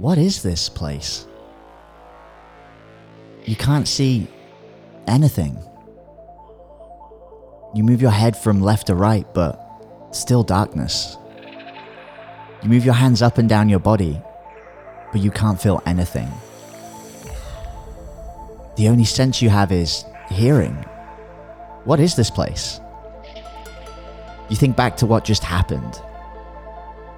what is this place? You can't see anything. You move your head from left to right, but still darkness. You move your hands up and down your body, but you can't feel anything. The only sense you have is hearing. What is this place? You think back to what just happened.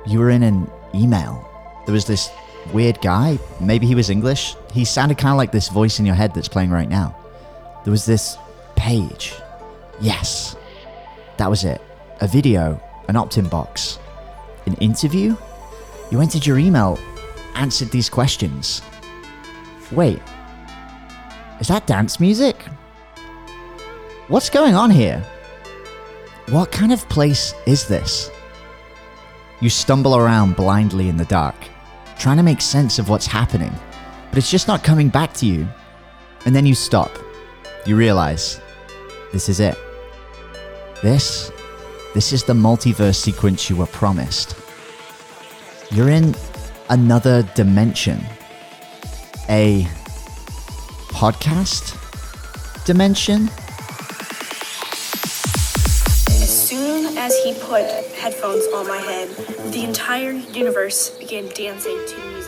You were in an email. There was this weird guy. Maybe he was English. He sounded kind of like this voice in your head that's playing right now. There was this page. Yes, that was it. A video, an opt in box, an interview. You entered your email, answered these questions. Wait, is that dance music? What's going on here? What kind of place is this? You stumble around blindly in the dark, trying to make sense of what's happening, but it's just not coming back to you. And then you stop. You realize this is it. This, this is the multiverse sequence you were promised. You're in another dimension. A podcast dimension? Soon as he put headphones on my head, the entire universe began dancing to music.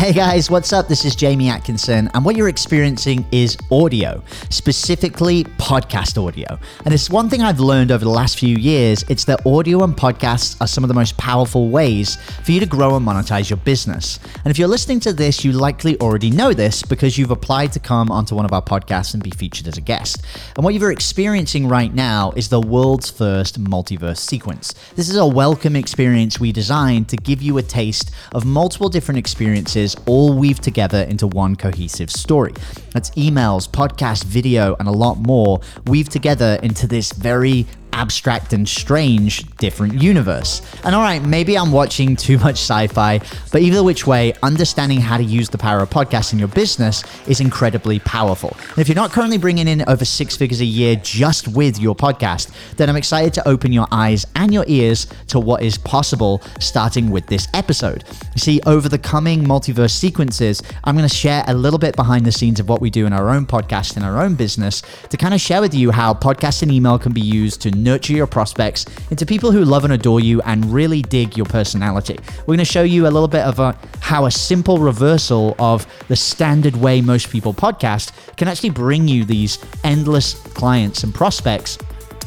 Hey guys, what's up? This is Jamie Atkinson, and what you're experiencing is audio, specifically podcast audio. And it's one thing I've learned over the last few years it's that audio and podcasts are some of the most powerful ways for you to grow and monetize your business. And if you're listening to this, you likely already know this because you've applied to come onto one of our podcasts and be featured as a guest. And what you're experiencing right now is the world's first multiverse sequence. This is a welcome experience we designed to give you a taste of multiple different experiences all weaved together into one cohesive story. That's emails, podcast, video, and a lot more weaved together into this very abstract and strange different universe. And all right, maybe I'm watching too much sci fi, but either which way, understanding how to use the power of podcasts in your business is incredibly powerful. And if you're not currently bringing in over six figures a year just with your podcast, then I'm excited to open your eyes and your ears to what is possible starting with this episode. You see, over the coming multiverse sequences, I'm going to share a little bit behind the scenes of what we do in our own podcast, in our own business, to kind of share with you how podcast and email can be used to nurture your prospects into people who love and adore you and really dig your personality. We're going to show you a little bit of a, how a simple reversal of the standard way most people podcast can actually bring you these endless clients and prospects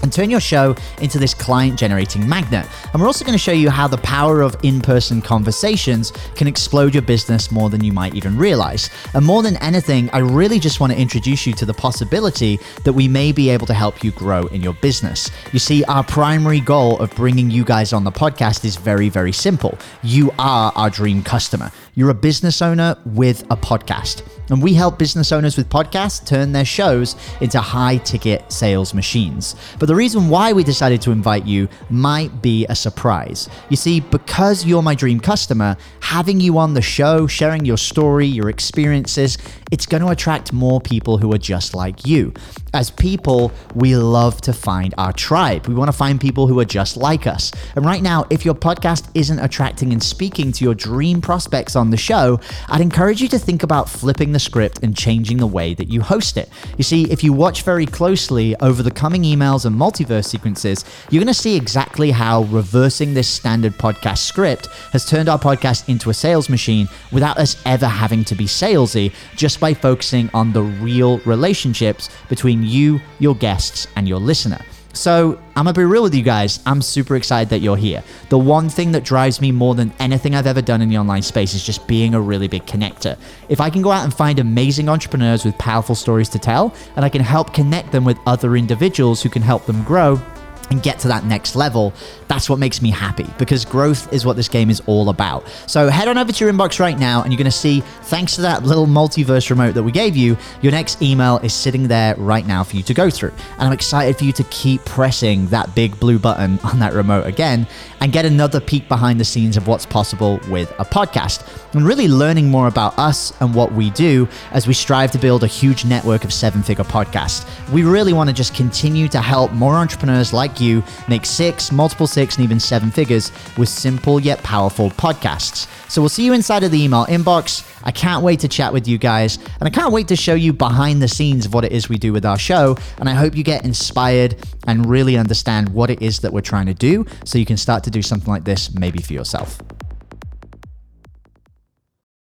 and turn your show into this client generating magnet. And we're also going to show you how the power of in person conversations can explode your business more than you might even realize. And more than anything, I really just want to introduce you to the possibility that we may be able to help you grow in your business. You see, our primary goal of bringing you guys on the podcast is very, very simple. You are our dream customer. You're a business owner with a podcast. And we help business owners with podcasts turn their shows into high ticket sales machines. But the reason why we decided to invite you might be a surprise. You see, because you're my dream customer, having you on the show, sharing your story, your experiences, it's going to attract more people who are just like you. As people, we love to find our tribe. We want to find people who are just like us. And right now, if your podcast isn't attracting and speaking to your dream prospects on the show, I'd encourage you to think about flipping the script and changing the way that you host it. You see, if you watch very closely over the coming emails and multiverse sequences, you're going to see exactly how reversing this standard podcast script has turned our podcast into a sales machine without us ever having to be salesy, just by focusing on the real relationships between you, your guests, and your listener. So, I'm gonna be real with you guys. I'm super excited that you're here. The one thing that drives me more than anything I've ever done in the online space is just being a really big connector. If I can go out and find amazing entrepreneurs with powerful stories to tell, and I can help connect them with other individuals who can help them grow, and get to that next level, that's what makes me happy because growth is what this game is all about. So head on over to your inbox right now and you're going to see, thanks to that little multiverse remote that we gave you, your next email is sitting there right now for you to go through. And I'm excited for you to keep pressing that big blue button on that remote again and get another peek behind the scenes of what's possible with a podcast and really learning more about us and what we do as we strive to build a huge network of seven figure podcasts. We really want to just continue to help more entrepreneurs like you make six, multiple six, and even seven figures with simple yet powerful podcasts. So we'll see you inside of the email inbox. I can't wait to chat with you guys, and I can't wait to show you behind the scenes of what it is we do with our show. And I hope you get inspired and really understand what it is that we're trying to do so you can start to do something like this maybe for yourself.